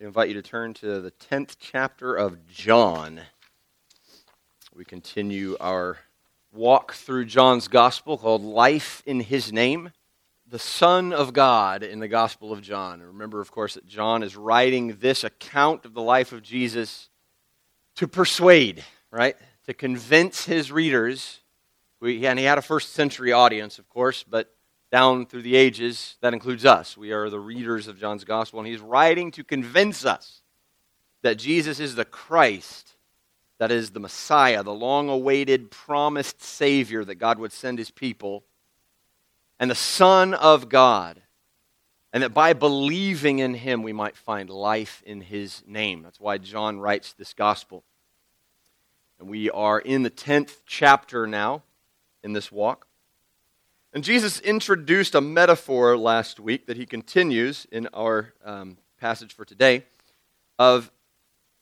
Invite you to turn to the 10th chapter of John. We continue our walk through John's gospel called Life in His Name, the Son of God in the Gospel of John. Remember, of course, that John is writing this account of the life of Jesus to persuade, right? To convince his readers. We, and he had a first century audience, of course, but down through the ages, that includes us. We are the readers of John's gospel, and he's writing to convince us that Jesus is the Christ, that is the Messiah, the long awaited, promised Savior that God would send his people, and the Son of God, and that by believing in him we might find life in his name. That's why John writes this gospel. And we are in the 10th chapter now in this walk. And Jesus introduced a metaphor last week that he continues in our um, passage for today of,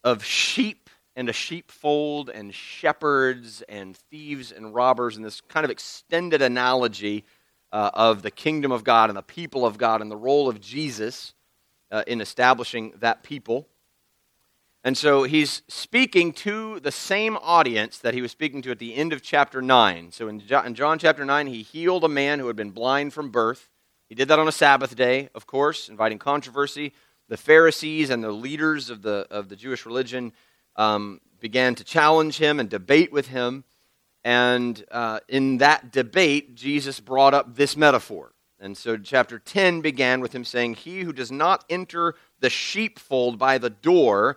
of sheep and a sheepfold and shepherds and thieves and robbers, and this kind of extended analogy uh, of the kingdom of God and the people of God and the role of Jesus uh, in establishing that people. And so he's speaking to the same audience that he was speaking to at the end of chapter 9. So in John chapter 9, he healed a man who had been blind from birth. He did that on a Sabbath day, of course, inviting controversy. The Pharisees and the leaders of the, of the Jewish religion um, began to challenge him and debate with him. And uh, in that debate, Jesus brought up this metaphor. And so chapter 10 began with him saying, He who does not enter the sheepfold by the door,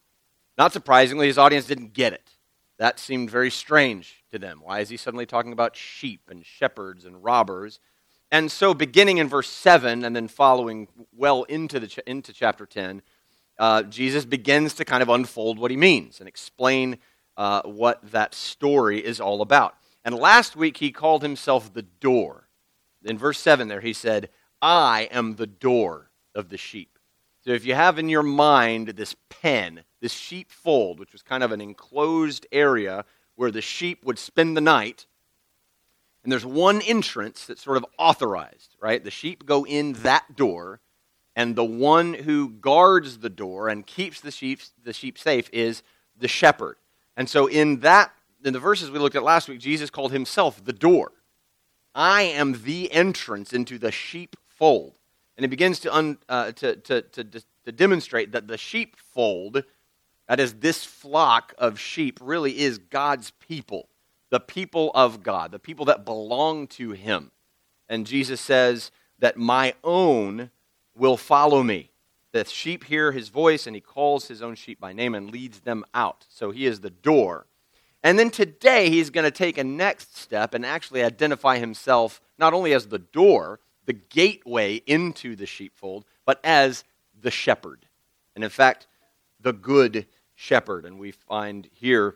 Not surprisingly, his audience didn't get it. That seemed very strange to them. Why is he suddenly talking about sheep and shepherds and robbers? And so, beginning in verse 7 and then following well into, the, into chapter 10, uh, Jesus begins to kind of unfold what he means and explain uh, what that story is all about. And last week, he called himself the door. In verse 7 there, he said, I am the door of the sheep. So if you have in your mind this pen, this sheepfold, which was kind of an enclosed area where the sheep would spend the night, and there's one entrance that's sort of authorized, right? The sheep go in that door, and the one who guards the door and keeps the sheep, the sheep safe is the shepherd. And so in that in the verses we looked at last week, Jesus called himself the door. I am the entrance into the sheepfold. And he begins to, un, uh, to, to, to, to demonstrate that the sheepfold, that is, this flock of sheep, really is God's people, the people of God, the people that belong to him. And Jesus says that my own will follow me. The sheep hear his voice, and he calls his own sheep by name and leads them out. So he is the door. And then today, he's going to take a next step and actually identify himself not only as the door, the gateway into the sheepfold, but as the shepherd. And in fact, the good shepherd. And we find here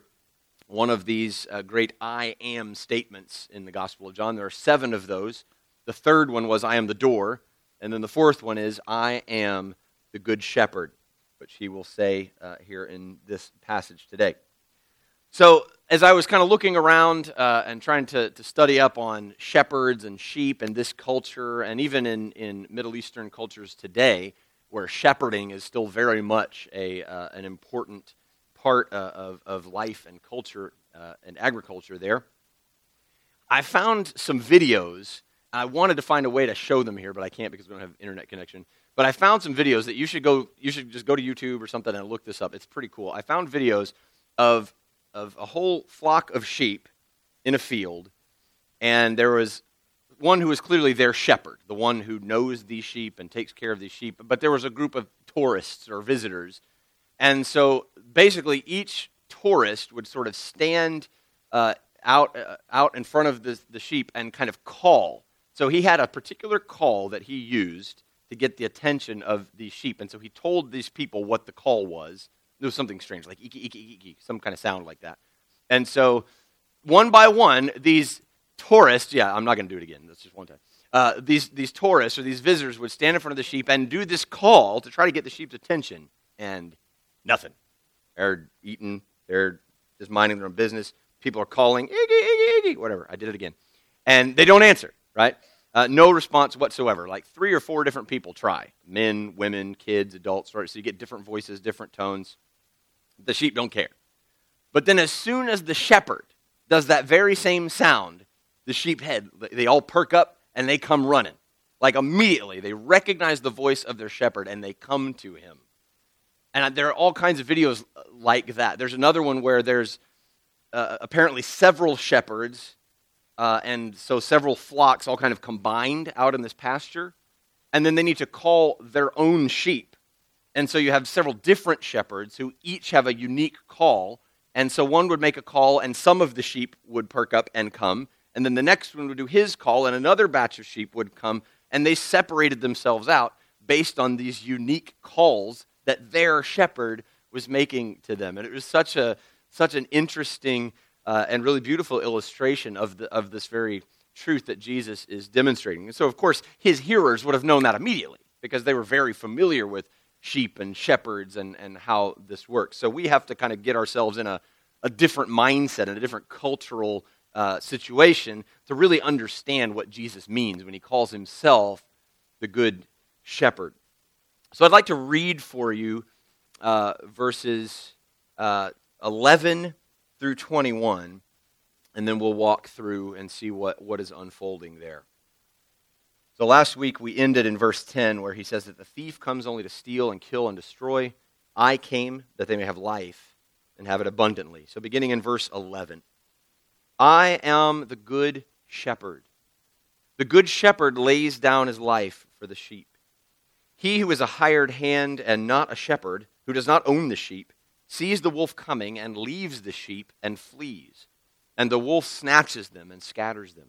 one of these uh, great I am statements in the Gospel of John. There are seven of those. The third one was, I am the door. And then the fourth one is, I am the good shepherd, which he will say uh, here in this passage today. So, as I was kind of looking around uh, and trying to, to study up on shepherds and sheep and this culture, and even in, in Middle Eastern cultures today, where shepherding is still very much a, uh, an important part uh, of, of life and culture uh, and agriculture there, I found some videos. I wanted to find a way to show them here, but I can't because we don't have internet connection. But I found some videos that you should go. You should just go to YouTube or something and look this up. It's pretty cool. I found videos of of a whole flock of sheep in a field, and there was one who was clearly their shepherd, the one who knows these sheep and takes care of these sheep, but there was a group of tourists or visitors. And so basically, each tourist would sort of stand uh, out, uh, out in front of the, the sheep and kind of call. So he had a particular call that he used to get the attention of these sheep. And so he told these people what the call was It was something strange, like iki, iki, iki, some kind of sound like that. And so, one by one, these tourists, yeah, I'm not going to do it again. That's just one time. Uh, these, these tourists or these visitors would stand in front of the sheep and do this call to try to get the sheep's attention, and nothing. They're eating, they're just minding their own business. People are calling, iggy, iggy, iggy, whatever. I did it again. And they don't answer, right? Uh, no response whatsoever. Like three or four different people try men, women, kids, adults, right? So you get different voices, different tones. The sheep don't care. But then, as soon as the shepherd does that very same sound, the sheep head, they all perk up and they come running. Like immediately, they recognize the voice of their shepherd and they come to him. And there are all kinds of videos like that. There's another one where there's uh, apparently several shepherds, uh, and so several flocks all kind of combined out in this pasture. And then they need to call their own sheep. And so you have several different shepherds who each have a unique call. And so one would make a call, and some of the sheep would perk up and come. And then the next one would do his call, and another batch of sheep would come. And they separated themselves out based on these unique calls that their shepherd was making to them. And it was such, a, such an interesting uh, and really beautiful illustration of, the, of this very truth that Jesus is demonstrating. And so, of course, his hearers would have known that immediately because they were very familiar with sheep and shepherds and, and how this works. So we have to kind of get ourselves in a, a different mindset and a different cultural uh, situation to really understand what Jesus means when he calls himself the good shepherd. So I'd like to read for you uh, verses uh, 11 through 21, and then we'll walk through and see what, what is unfolding there. So last week we ended in verse 10 where he says that the thief comes only to steal and kill and destroy. I came that they may have life and have it abundantly. So beginning in verse 11 I am the good shepherd. The good shepherd lays down his life for the sheep. He who is a hired hand and not a shepherd, who does not own the sheep, sees the wolf coming and leaves the sheep and flees. And the wolf snatches them and scatters them.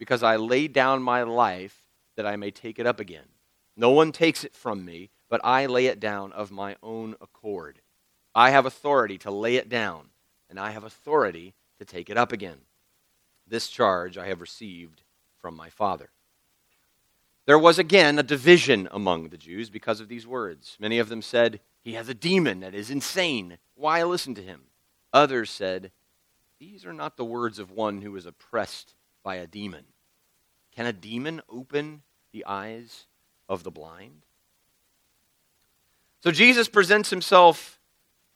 because I lay down my life that I may take it up again. No one takes it from me, but I lay it down of my own accord. I have authority to lay it down, and I have authority to take it up again. This charge I have received from my Father. There was again a division among the Jews because of these words. Many of them said, He has a demon that is insane. Why listen to him? Others said, These are not the words of one who is oppressed by a demon. Can a demon open the eyes of the blind? So Jesus presents himself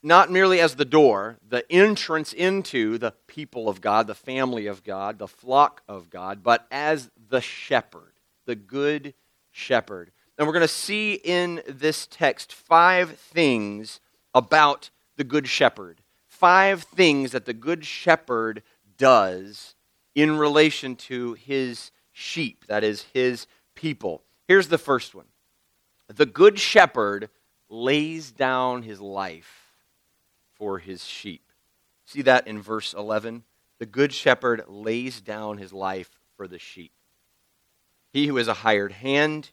not merely as the door, the entrance into the people of God, the family of God, the flock of God, but as the shepherd the good shepherd. And we're going to see in this text five things about the good shepherd. Five things that the good shepherd does in relation to his sheep, that is, his people. Here's the first one The good shepherd lays down his life for his sheep. See that in verse 11? The good shepherd lays down his life for the sheep. He who is a hired hand,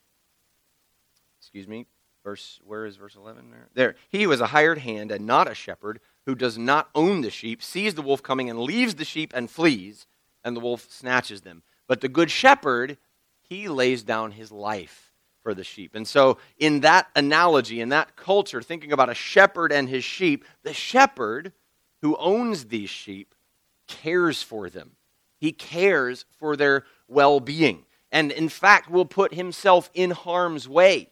excuse me, verse where is verse 11 there? There. He who is a hired hand and not a shepherd, who does not own the sheep, sees the wolf coming and leaves the sheep and flees, and the wolf snatches them. But the good shepherd, he lays down his life for the sheep. And so, in that analogy, in that culture, thinking about a shepherd and his sheep, the shepherd who owns these sheep cares for them. He cares for their well being and in fact will put himself in harm's way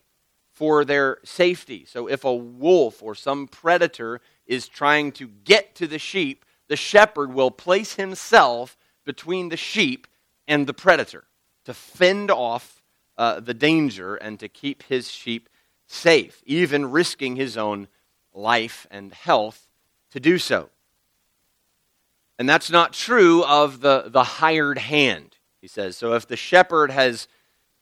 for their safety. So if a wolf or some predator is trying to get to the sheep, the shepherd will place himself between the sheep and the predator to fend off uh, the danger and to keep his sheep safe, even risking his own life and health to do so. And that's not true of the, the hired hand, he says. So if the shepherd has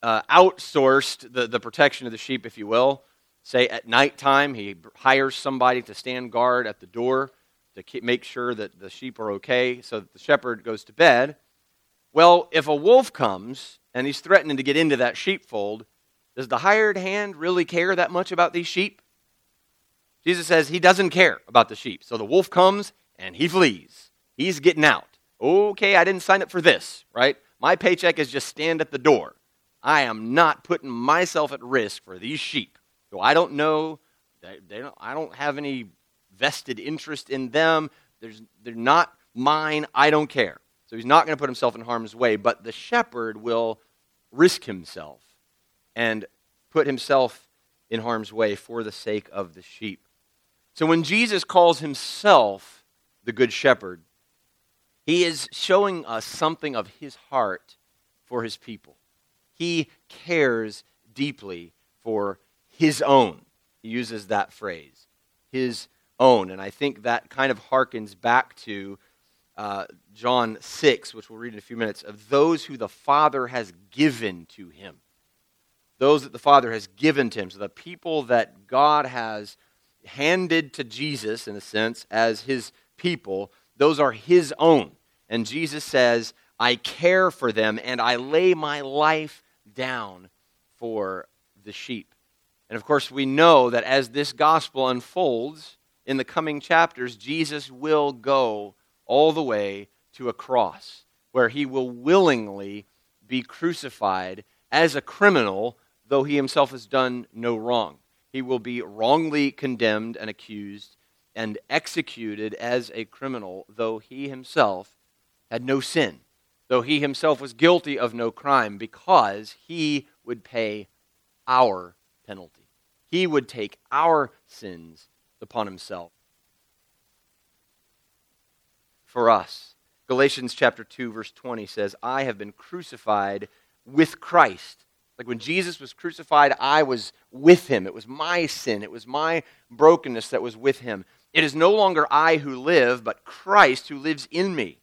uh, outsourced the, the protection of the sheep, if you will, say at nighttime, he hires somebody to stand guard at the door to make sure that the sheep are okay so that the shepherd goes to bed. Well, if a wolf comes and he's threatening to get into that sheepfold, does the hired hand really care that much about these sheep? Jesus says he doesn't care about the sheep. So the wolf comes and he flees. He's getting out. Okay, I didn't sign up for this, right? My paycheck is just stand at the door. I am not putting myself at risk for these sheep. So I don't know. They, they don't, I don't have any vested interest in them. There's, they're not mine. I don't care. So he's not going to put himself in harm's way. But the shepherd will risk himself and put himself in harm's way for the sake of the sheep. So when Jesus calls himself the good shepherd, he is showing us something of his heart for his people. He cares deeply for his own. He uses that phrase, his own. And I think that kind of harkens back to uh, John 6, which we'll read in a few minutes, of those who the Father has given to him. Those that the Father has given to him. So the people that God has handed to Jesus, in a sense, as his people, those are his own. And Jesus says, I care for them and I lay my life down for the sheep. And of course, we know that as this gospel unfolds in the coming chapters, Jesus will go all the way to a cross where he will willingly be crucified as a criminal, though he himself has done no wrong. He will be wrongly condemned and accused and executed as a criminal, though he himself had no sin, though he himself was guilty of no crime, because he would pay our penalty. He would take our sins upon himself for us. Galatians chapter 2 verse 20 says, "I have been crucified with Christ." Like when Jesus was crucified, I was with him. It was my sin, it was my brokenness that was with him. It is no longer I who live, but Christ who lives in me.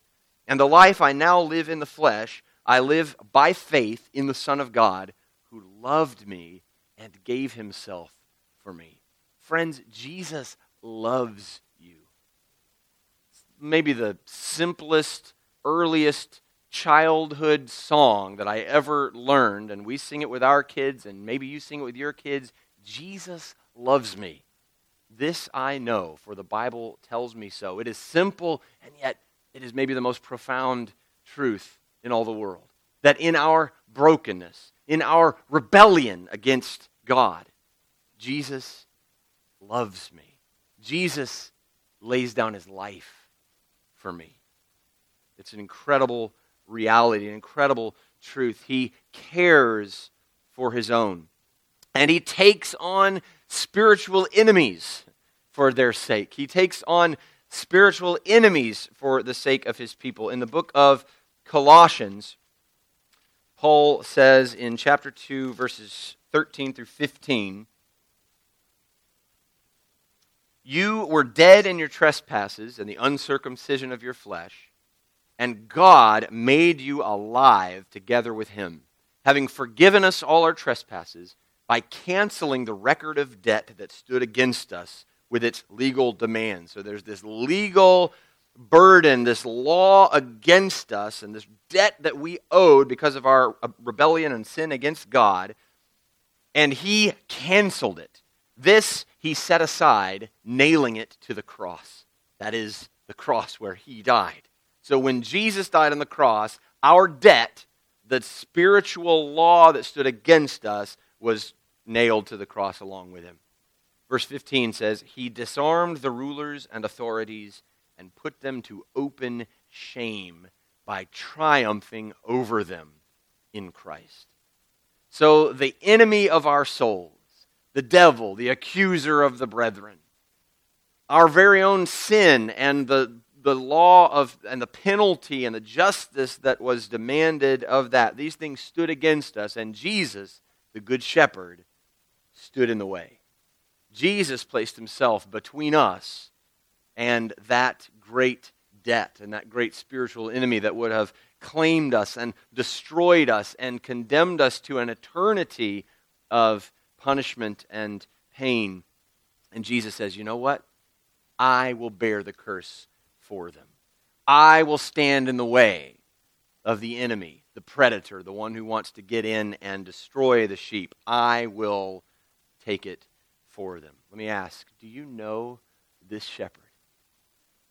And the life I now live in the flesh, I live by faith in the Son of God who loved me and gave himself for me. Friends, Jesus loves you. Maybe the simplest, earliest childhood song that I ever learned, and we sing it with our kids, and maybe you sing it with your kids Jesus loves me. This I know, for the Bible tells me so. It is simple, and yet it is maybe the most profound truth in all the world. That in our brokenness, in our rebellion against God, Jesus loves me. Jesus lays down his life for me. It's an incredible reality, an incredible truth. He cares for his own. And he takes on spiritual enemies for their sake. He takes on spiritual enemies for the sake of his people. In the book of Colossians, Paul says in chapter 2, verses 13 through 15, You were dead in your trespasses and the uncircumcision of your flesh, and God made you alive together with him, having forgiven us all our trespasses by canceling the record of debt that stood against us with its legal demands. So there's this legal burden, this law against us, and this debt that we owed because of our uh, rebellion and sin against God. And he canceled it. This he set aside, nailing it to the cross. That is the cross where he died. So when Jesus died on the cross, our debt, the spiritual law that stood against us, was nailed to the cross along with him. Verse 15 says, He disarmed the rulers and authorities and put them to open shame by triumphing over them in Christ. So the enemy of our souls, the devil, the accuser of the brethren, our very own sin and the, the law of and the penalty and the justice that was demanded of that, these things stood against us, and Jesus, the good shepherd, stood in the way. Jesus placed himself between us and that great debt and that great spiritual enemy that would have claimed us and destroyed us and condemned us to an eternity of punishment and pain. And Jesus says, You know what? I will bear the curse for them. I will stand in the way of the enemy, the predator, the one who wants to get in and destroy the sheep. I will take it for them. Let me ask do you know this shepherd?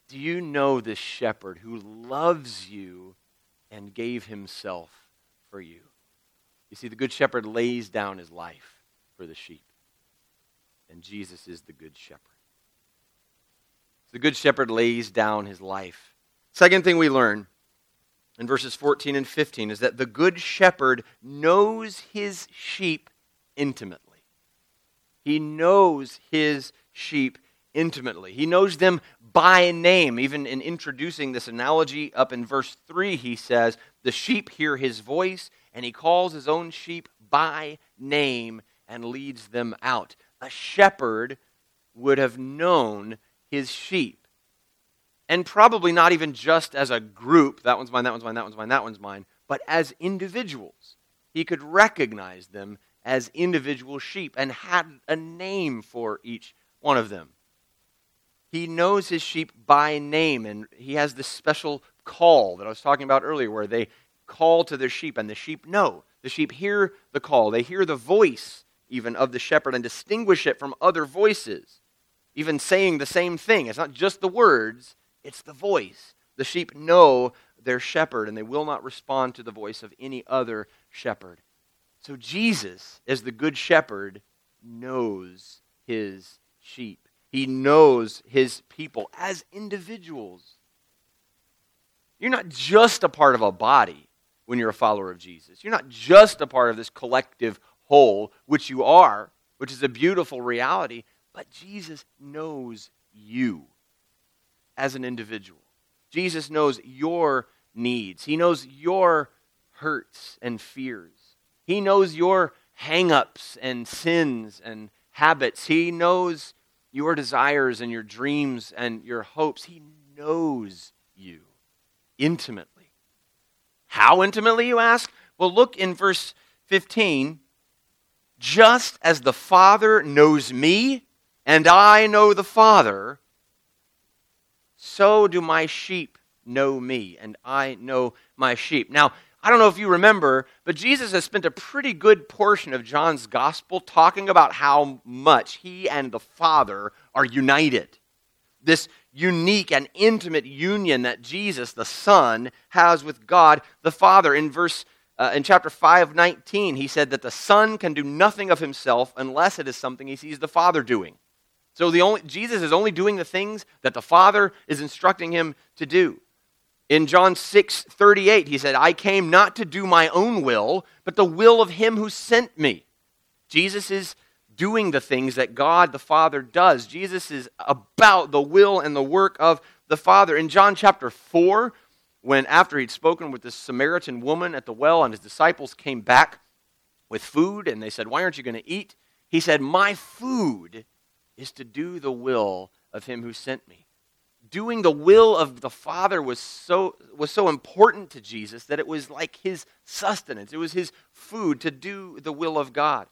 Do you know this shepherd who loves you and gave himself for you? You see, the good shepherd lays down his life for the sheep, and Jesus is the good shepherd. The good shepherd lays down his life. Second thing we learn in verses 14 and 15 is that the good shepherd knows his sheep intimately. He knows his sheep intimately. He knows them by name. Even in introducing this analogy up in verse 3, he says, The sheep hear his voice, and he calls his own sheep by name and leads them out. A shepherd would have known his sheep. And probably not even just as a group, that one's mine, that one's mine, that one's mine, that one's mine, but as individuals. He could recognize them as individual sheep and had a name for each one of them. He knows his sheep by name, and he has this special call that I was talking about earlier where they call to their sheep, and the sheep know. The sheep hear the call, they hear the voice even of the shepherd and distinguish it from other voices, even saying the same thing. It's not just the words, it's the voice. The sheep know their shepherd, and they will not respond to the voice of any other shepherd. So Jesus, as the good shepherd, knows his sheep. He knows his people as individuals. You're not just a part of a body when you're a follower of Jesus. You're not just a part of this collective whole, which you are, which is a beautiful reality, but Jesus knows you as an individual. Jesus knows your needs. He knows your hurts and fears. He knows your hang-ups and sins and habits. He knows your desires and your dreams and your hopes. He knows you intimately. How intimately, you ask? Well, look in verse 15. Just as the Father knows me, and I know the Father, so do my sheep know me, and I know my sheep. Now, I don't know if you remember, but Jesus has spent a pretty good portion of John's gospel talking about how much he and the Father are united. This unique and intimate union that Jesus, the Son, has with God the Father. In verse uh, in chapter 5, 19, he said that the Son can do nothing of himself unless it is something he sees the Father doing. So the only, Jesus is only doing the things that the Father is instructing him to do. In John 6 38, he said, I came not to do my own will, but the will of him who sent me. Jesus is doing the things that God the Father does. Jesus is about the will and the work of the Father. In John chapter 4, when after he'd spoken with this Samaritan woman at the well and his disciples came back with food and they said, Why aren't you going to eat? He said, My food is to do the will of him who sent me doing the will of the Father was so, was so important to Jesus that it was like his sustenance. It was his food to do the will of God.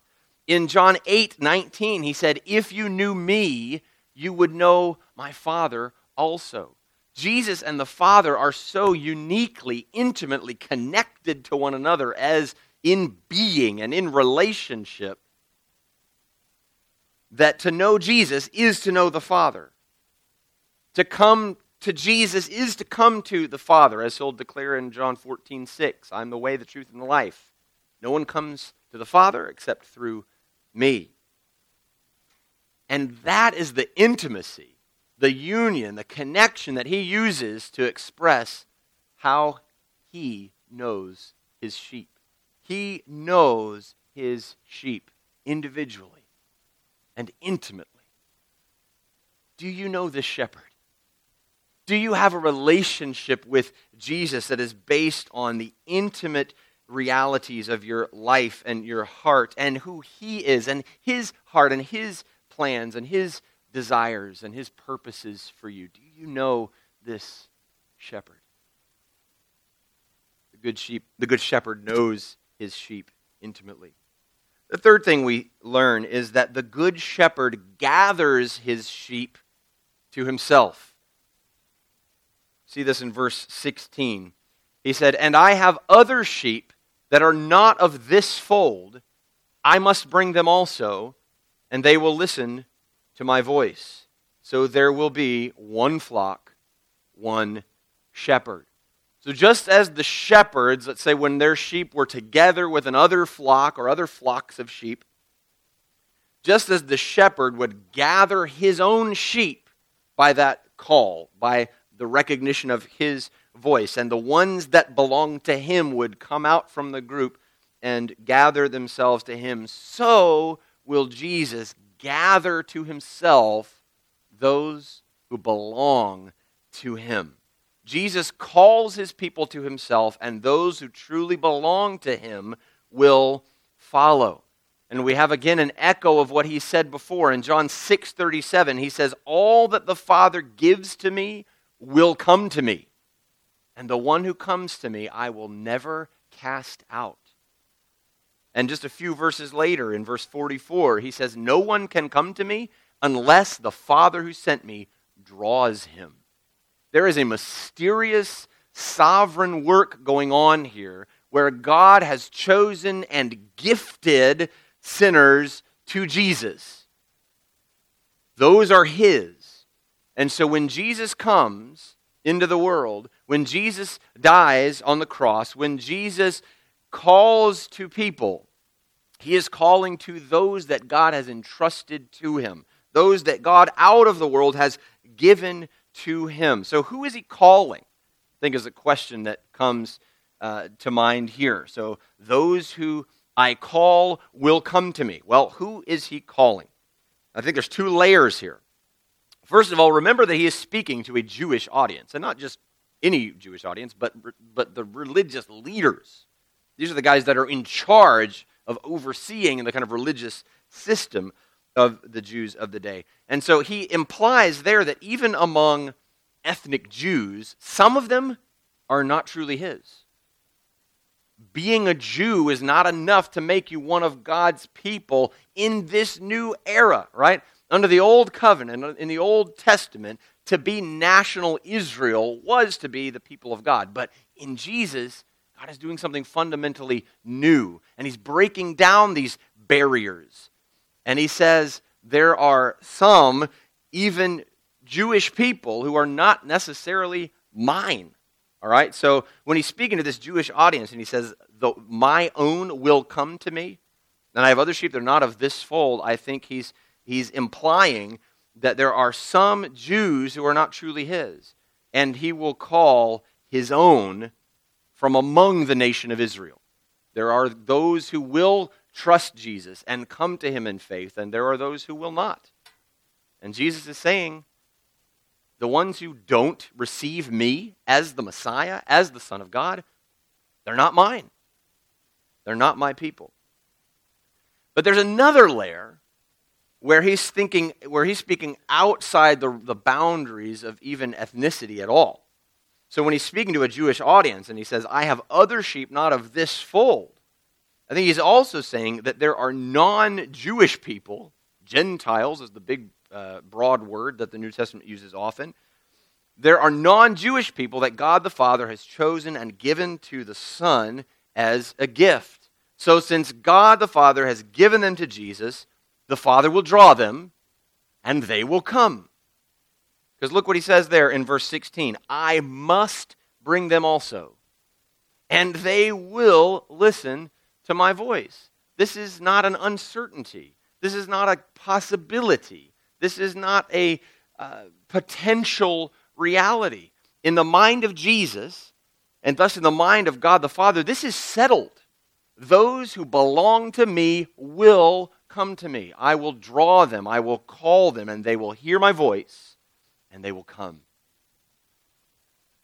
In John 8 19, he said, If you knew me, you would know my Father also. Jesus and the Father are so uniquely, intimately connected to one another as in being and in relationship that to know Jesus is to know the Father. To come to Jesus is to come to the Father, as he'll declare in John 14, 6. I'm the way, the truth, and the life. No one comes to the Father except through me. And that is the intimacy, the union, the connection that he uses to express how he knows his sheep. He knows his sheep individually and intimately. Do you know this shepherd? Do you have a relationship with Jesus that is based on the intimate realities of your life and your heart and who He is and His heart and His plans and his desires and his purposes for you? Do you know this shepherd? The good sheep, the good shepherd knows his sheep intimately. The third thing we learn is that the good shepherd gathers his sheep to himself. See this in verse 16. He said, And I have other sheep that are not of this fold. I must bring them also, and they will listen to my voice. So there will be one flock, one shepherd. So, just as the shepherds, let's say when their sheep were together with another flock or other flocks of sheep, just as the shepherd would gather his own sheep by that call, by the recognition of his voice, and the ones that belonged to him would come out from the group and gather themselves to him, so will Jesus gather to himself those who belong to him. Jesus calls his people to himself, and those who truly belong to him will follow. And we have again an echo of what he said before in John 6:37. He says, "All that the Father gives to me will come to me, and the one who comes to me I will never cast out." And just a few verses later in verse 44, he says, "No one can come to me unless the Father who sent me draws him." There is a mysterious sovereign work going on here where God has chosen and gifted sinners to Jesus. Those are His. And so when Jesus comes into the world, when Jesus dies on the cross, when Jesus calls to people, He is calling to those that God has entrusted to Him, those that God out of the world has given to him. So, who is he calling? I think is a question that comes uh, to mind here. So, those who I call will come to me. Well, who is he calling? I think there's two layers here. First of all, remember that he is speaking to a Jewish audience, and not just any Jewish audience, but, but the religious leaders. These are the guys that are in charge of overseeing the kind of religious system of the Jews of the day. And so he implies there that even among ethnic Jews, some of them are not truly his. Being a Jew is not enough to make you one of God's people in this new era, right? Under the Old Covenant, in the Old Testament, to be national Israel was to be the people of God. But in Jesus, God is doing something fundamentally new, and He's breaking down these barriers and he says there are some, even Jewish people, who are not necessarily mine. All right? So when he's speaking to this Jewish audience and he says, The My own will come to me, and I have other sheep that are not of this fold, I think he's, he's implying that there are some Jews who are not truly his. And he will call his own from among the nation of Israel. There are those who will trust Jesus and come to him in faith, and there are those who will not. And Jesus is saying, the ones who don't receive me as the Messiah, as the Son of God, they're not mine. They're not my people. But there's another layer where he's thinking, where he's speaking outside the, the boundaries of even ethnicity at all. So when he's speaking to a Jewish audience and he says, I have other sheep not of this fold, I think he's also saying that there are non Jewish people, Gentiles is the big, uh, broad word that the New Testament uses often. There are non Jewish people that God the Father has chosen and given to the Son as a gift. So, since God the Father has given them to Jesus, the Father will draw them and they will come. Because look what he says there in verse 16 I must bring them also, and they will listen to my voice. This is not an uncertainty. This is not a possibility. This is not a uh, potential reality. In the mind of Jesus, and thus in the mind of God the Father, this is settled. Those who belong to me will come to me. I will draw them, I will call them, and they will hear my voice, and they will come.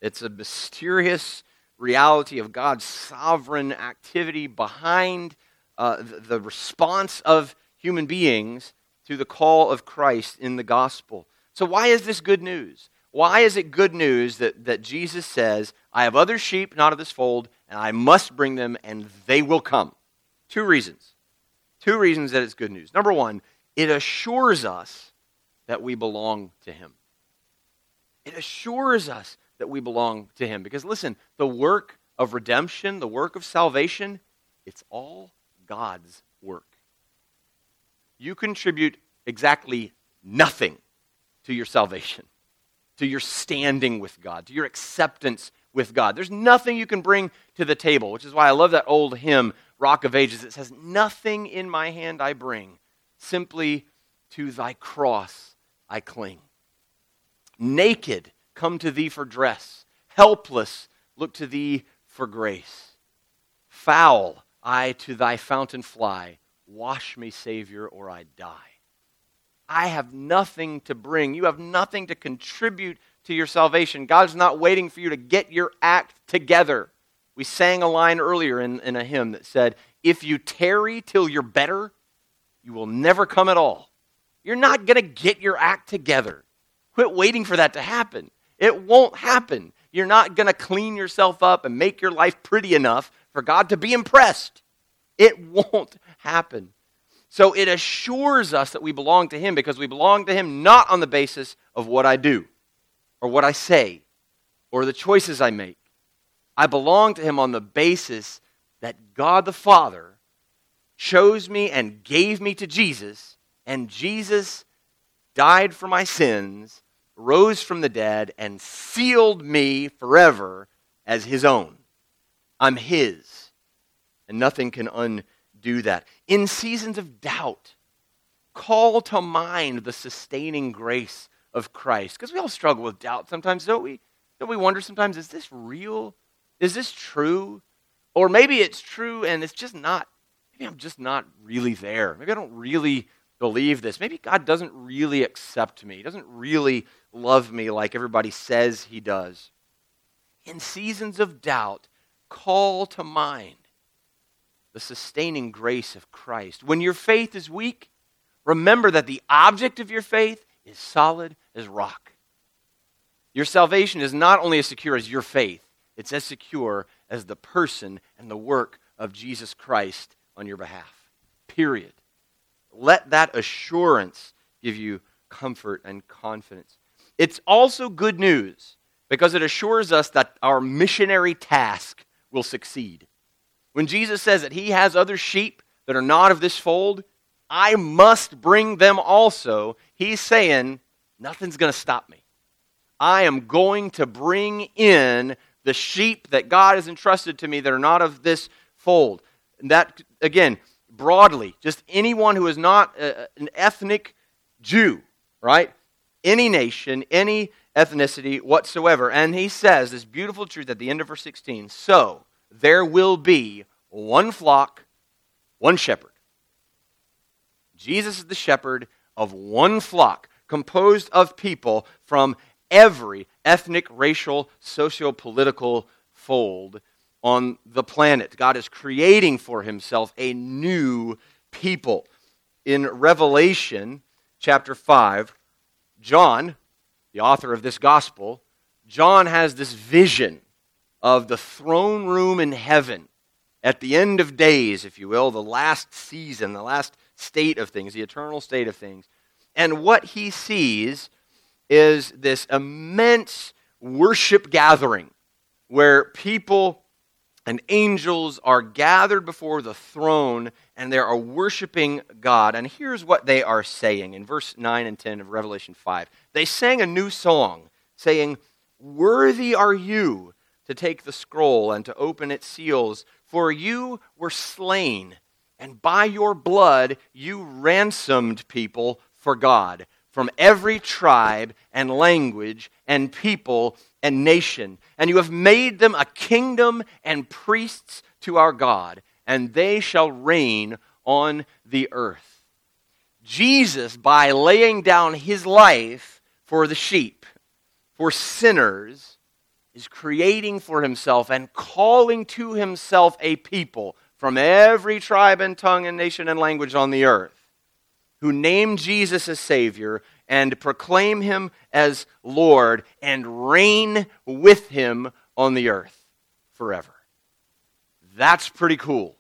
It's a mysterious reality of God's sovereign activity behind uh, the, the response of human beings to the call of Christ in the gospel. So, why is this good news? Why is it good news that, that Jesus says, I have other sheep not of this fold, and I must bring them, and they will come? Two reasons. Two reasons that it's good news. Number one, it assures us that we belong to Him. It assures us that we belong to Him. Because listen, the work of redemption, the work of salvation, it's all God's work. You contribute exactly nothing to your salvation, to your standing with God, to your acceptance with God. There's nothing you can bring to the table, which is why I love that old hymn, Rock of Ages. It says, Nothing in my hand I bring, simply to thy cross I cling. Naked, come to thee for dress. Helpless, look to thee for grace. Foul, I to thy fountain fly. Wash me, Savior, or I die. I have nothing to bring. You have nothing to contribute to your salvation. God's not waiting for you to get your act together. We sang a line earlier in, in a hymn that said, If you tarry till you're better, you will never come at all. You're not going to get your act together. Quit waiting for that to happen. It won't happen. You're not going to clean yourself up and make your life pretty enough for God to be impressed. It won't happen. So it assures us that we belong to Him because we belong to Him not on the basis of what I do or what I say or the choices I make. I belong to Him on the basis that God the Father chose me and gave me to Jesus, and Jesus died for my sins, rose from the dead, and sealed me forever as His own. I'm His, and nothing can undo that. In seasons of doubt, call to mind the sustaining grace of Christ. Because we all struggle with doubt sometimes, don't we? Don't we wonder sometimes, is this real? Is this true? Or maybe it's true and it's just not, maybe I'm just not really there. Maybe I don't really believe this. Maybe God doesn't really accept me, He doesn't really love me like everybody says He does. In seasons of doubt, call to mind the sustaining grace of Christ. When your faith is weak, remember that the object of your faith is solid as rock. Your salvation is not only as secure as your faith, it's as secure as the person and the work of Jesus Christ on your behalf. Period. Let that assurance give you comfort and confidence. It's also good news because it assures us that our missionary task will succeed. When Jesus says that he has other sheep that are not of this fold, I must bring them also. He's saying, nothing's going to stop me. I am going to bring in the sheep that God has entrusted to me that are not of this fold. And that, again, broadly, just anyone who is not a, an ethnic Jew, right? Any nation, any ethnicity whatsoever. And he says this beautiful truth at the end of verse 16 So, there will be one flock, one shepherd. Jesus is the shepherd of one flock composed of people from every ethnic, racial, socio political fold on the planet. God is creating for himself a new people. In Revelation chapter 5, John, the author of this gospel, John has this vision of the throne room in heaven at the end of days, if you will, the last season, the last state of things, the eternal state of things. And what he sees is this immense worship gathering where people and angels are gathered before the throne and they are worshiping God. And here's what they are saying in verse 9 and 10 of Revelation 5. They sang a new song, saying, Worthy are you to take the scroll and to open its seals, for you were slain, and by your blood you ransomed people for God from every tribe and language and people and nation. And you have made them a kingdom and priests to our God, and they shall reign on the earth. Jesus, by laying down his life for the sheep, for sinners, is creating for himself and calling to himself a people from every tribe and tongue and nation and language on the earth. Who name Jesus as Savior and proclaim him as Lord and reign with him on the earth forever. That's pretty cool.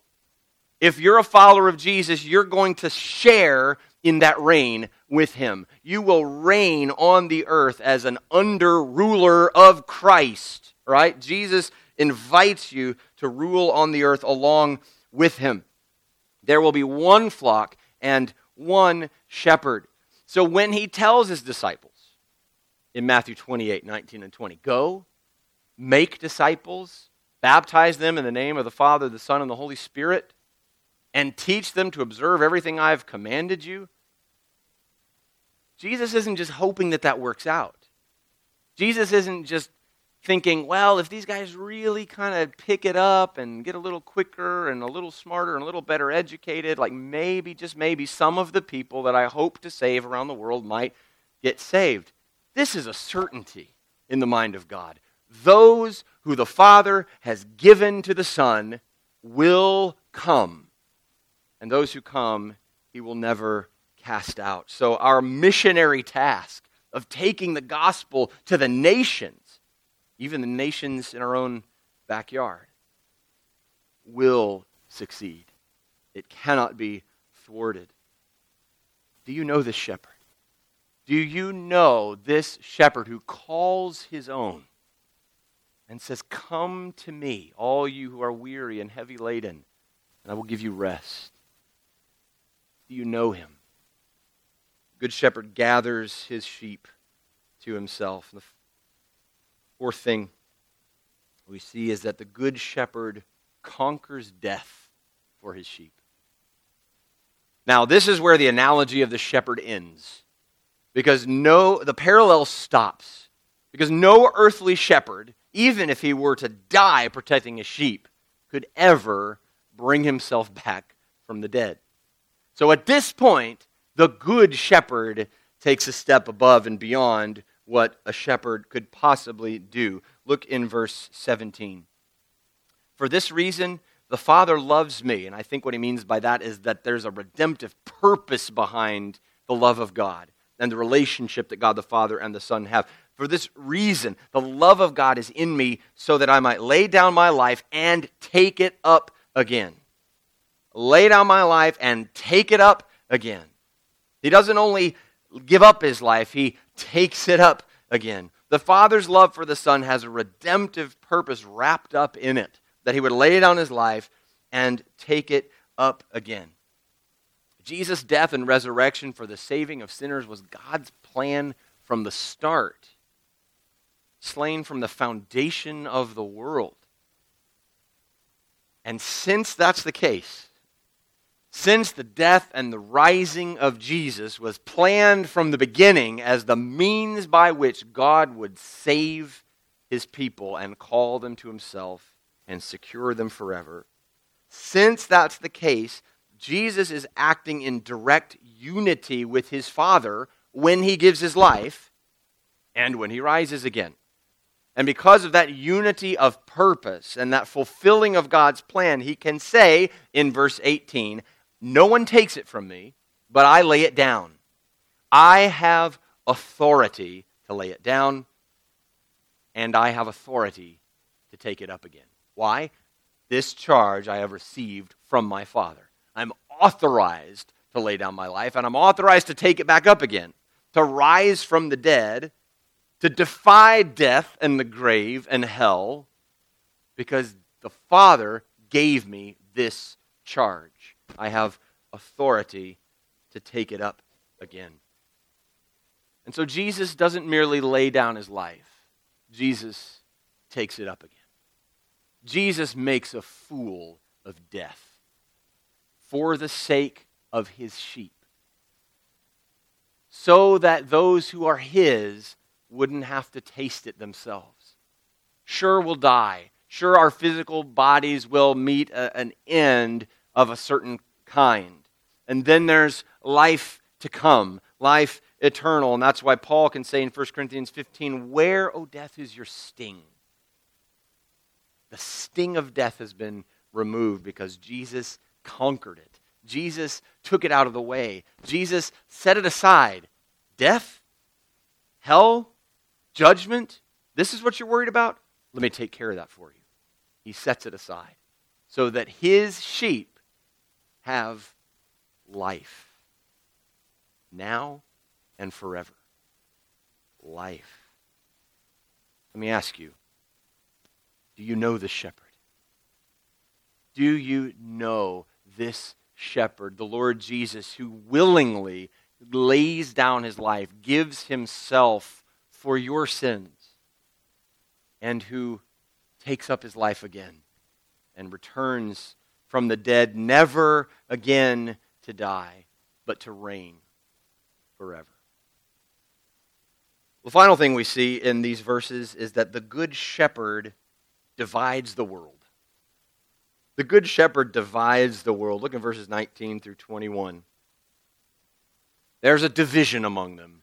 If you're a follower of Jesus, you're going to share in that reign with him. You will reign on the earth as an under ruler of Christ, right? Jesus invites you to rule on the earth along with him. There will be one flock and one shepherd. So when he tells his disciples in Matthew 28 19 and 20, go, make disciples, baptize them in the name of the Father, the Son, and the Holy Spirit, and teach them to observe everything I've commanded you. Jesus isn't just hoping that that works out. Jesus isn't just thinking, well, if these guys really kind of pick it up and get a little quicker and a little smarter and a little better educated, like maybe, just maybe, some of the people that I hope to save around the world might get saved. This is a certainty in the mind of God. Those who the Father has given to the Son will come, and those who come, he will never cast out. So, our missionary task of taking the gospel to the nations even the nations in our own backyard, will succeed. It cannot be thwarted. Do you know this shepherd? Do you know this shepherd who calls his own and says, Come to me, all you who are weary and heavy laden, and I will give you rest? Do you know him? Good shepherd gathers his sheep to himself. The Fourth thing we see is that the good shepherd conquers death for his sheep. Now, this is where the analogy of the shepherd ends. Because no the parallel stops. Because no earthly shepherd, even if he were to die protecting his sheep, could ever bring himself back from the dead. So at this point, the good shepherd takes a step above and beyond what a shepherd could possibly do. Look in verse 17. For this reason, the Father loves me. And I think what he means by that is that there's a redemptive purpose behind the love of God and the relationship that God the Father and the Son have. For this reason, the love of God is in me so that I might lay down my life and take it up again. Lay down my life and take it up again. He doesn't only give up his life, he takes it up again. The Father's love for the Son has a redemptive purpose wrapped up in it, that he would lay down his life and take it up again. Jesus' death and resurrection for the saving of sinners was God's plan from the start, slain from the foundation of the world. And since that's the case, since the death and the rising of Jesus was planned from the beginning as the means by which God would save his people and call them to himself and secure them forever, since that's the case, Jesus is acting in direct unity with his Father when he gives his life and when he rises again. And because of that unity of purpose and that fulfilling of God's plan, he can say in verse 18, no one takes it from me, but I lay it down. I have authority to lay it down, and I have authority to take it up again. Why? This charge I have received from my Father. I'm authorized to lay down my life, and I'm authorized to take it back up again, to rise from the dead, to defy death and the grave and hell, because the Father gave me this charge. I have authority to take it up again. And so Jesus doesn't merely lay down his life, Jesus takes it up again. Jesus makes a fool of death for the sake of his sheep, so that those who are his wouldn't have to taste it themselves. Sure, we'll die. Sure, our physical bodies will meet a, an end of a certain kind. And then there's life to come, life eternal. And that's why Paul can say in 1 Corinthians 15, Where, O death, is your sting? The sting of death has been removed because Jesus conquered it. Jesus took it out of the way. Jesus set it aside. Death, hell, judgment. This is what you're worried about? Let me take care of that for you. He sets it aside so that his sheep have life now and forever. Life. Let me ask you do you know the shepherd? Do you know this shepherd, the Lord Jesus, who willingly lays down his life, gives himself for your sins, and who takes up his life again and returns from the dead, never again to die, but to reign forever? The final thing we see in these verses is that the Good Shepherd divides the world. The Good Shepherd divides the world. Look at verses 19 through 21. There's a division among them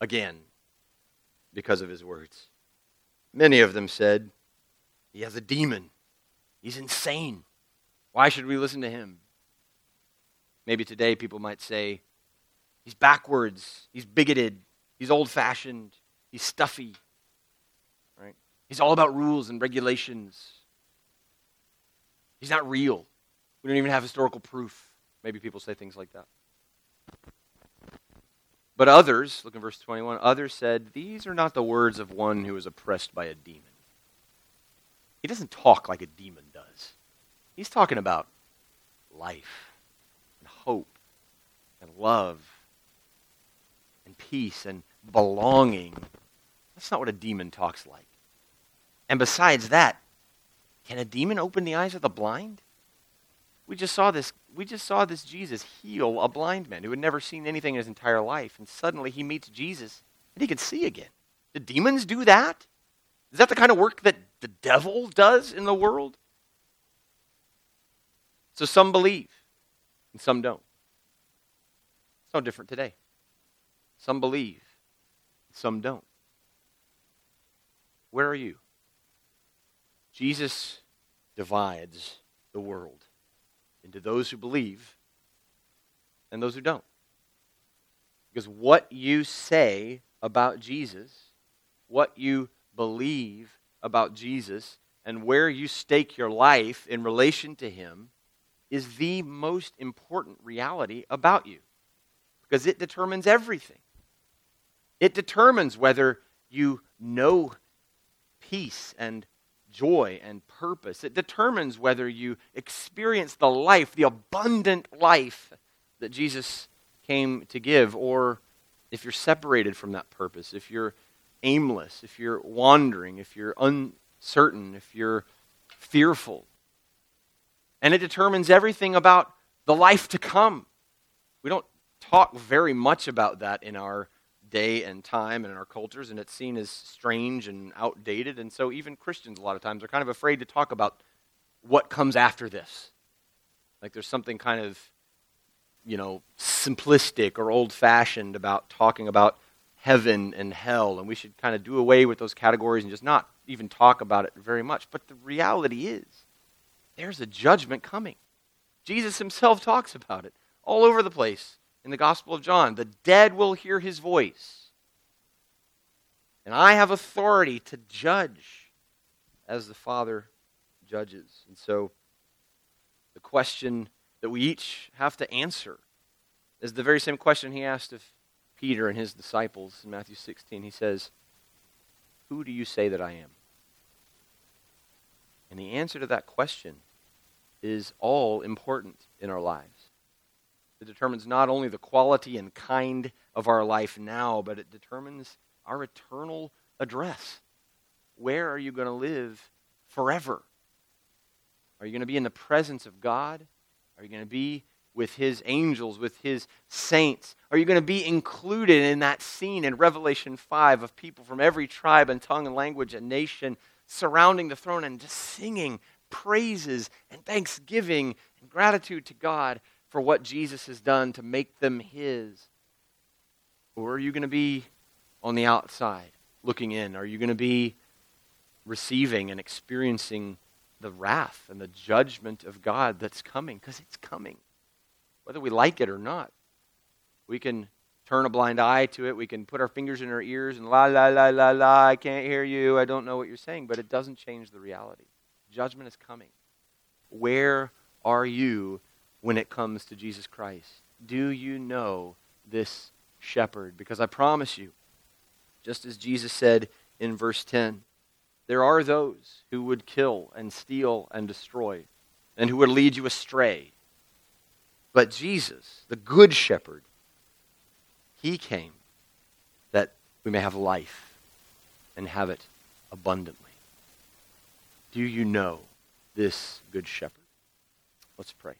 again because of his words. Many of them said, He has a demon. He's insane. Why should we listen to him? Maybe today people might say, He's backwards. He's bigoted. He's old fashioned. He's stuffy. Right? He's all about rules and regulations. He's not real. We don't even have historical proof. Maybe people say things like that. But others, look in verse 21, others said, These are not the words of one who is oppressed by a demon. He doesn't talk like a demon. He's talking about life and hope and love and peace and belonging. That's not what a demon talks like. And besides that, can a demon open the eyes of the blind? We just saw this we just saw this Jesus heal a blind man who had never seen anything in his entire life and suddenly he meets Jesus and he can see again. Do demons do that? Is that the kind of work that the devil does in the world? So some believe and some don't. It's no different today. Some believe, some don't. Where are you? Jesus divides the world into those who believe and those who don't. Because what you say about Jesus, what you believe about Jesus, and where you stake your life in relation to Him is the most important reality about you. Because it determines everything. It determines whether you know peace and joy and purpose. It determines whether you experience the life, the abundant life that Jesus came to give, or if you're separated from that purpose, if you're aimless, if you're wandering, if you're uncertain, if you're fearful. And it determines everything about the life to come. We don't talk very much about that in our day and time and in our cultures, and it's seen as strange and outdated. And so, even Christians, a lot of times, are kind of afraid to talk about what comes after this. Like there's something kind of, you know, simplistic or old fashioned about talking about heaven and hell, and we should kind of do away with those categories and just not even talk about it very much. But the reality is, there's a judgment coming. Jesus himself talks about it all over the place in the Gospel of John. The dead will hear his voice. And I have authority to judge as the Father judges. And so the question that we each have to answer is the very same question he asked of Peter and his disciples in Matthew 16. He says, Who do you say that I am? And the answer to that question is all important in our lives. It determines not only the quality and kind of our life now, but it determines our eternal address. Where are you going to live forever? Are you going to be in the presence of God? Are you going to be with his angels, with his saints? Are you going to be included in that scene in Revelation 5 of people from every tribe and tongue and language and nation surrounding the throne and just singing praises and thanksgiving and gratitude to God for what Jesus has done to make them his? Or are you going to be on the outside looking in? Are you going to be receiving and experiencing the wrath and the judgment of God that's coming? Because it's coming. whether we like it or not. We can turn a blind eye to it. We can put our fingers in our ears and la, la, la, la, la, I can't hear you. I don't know what you're saying. But it doesn't change the reality. Judgment is coming. Where are you when it comes to Jesus Christ? Do you know this shepherd? Because I promise you, just as Jesus said in verse 10, there are those who would kill and steal and destroy and who would lead you astray. But Jesus, the good shepherd, he came that we may have life and have it abundantly. Do you know this good shepherd? Let's pray.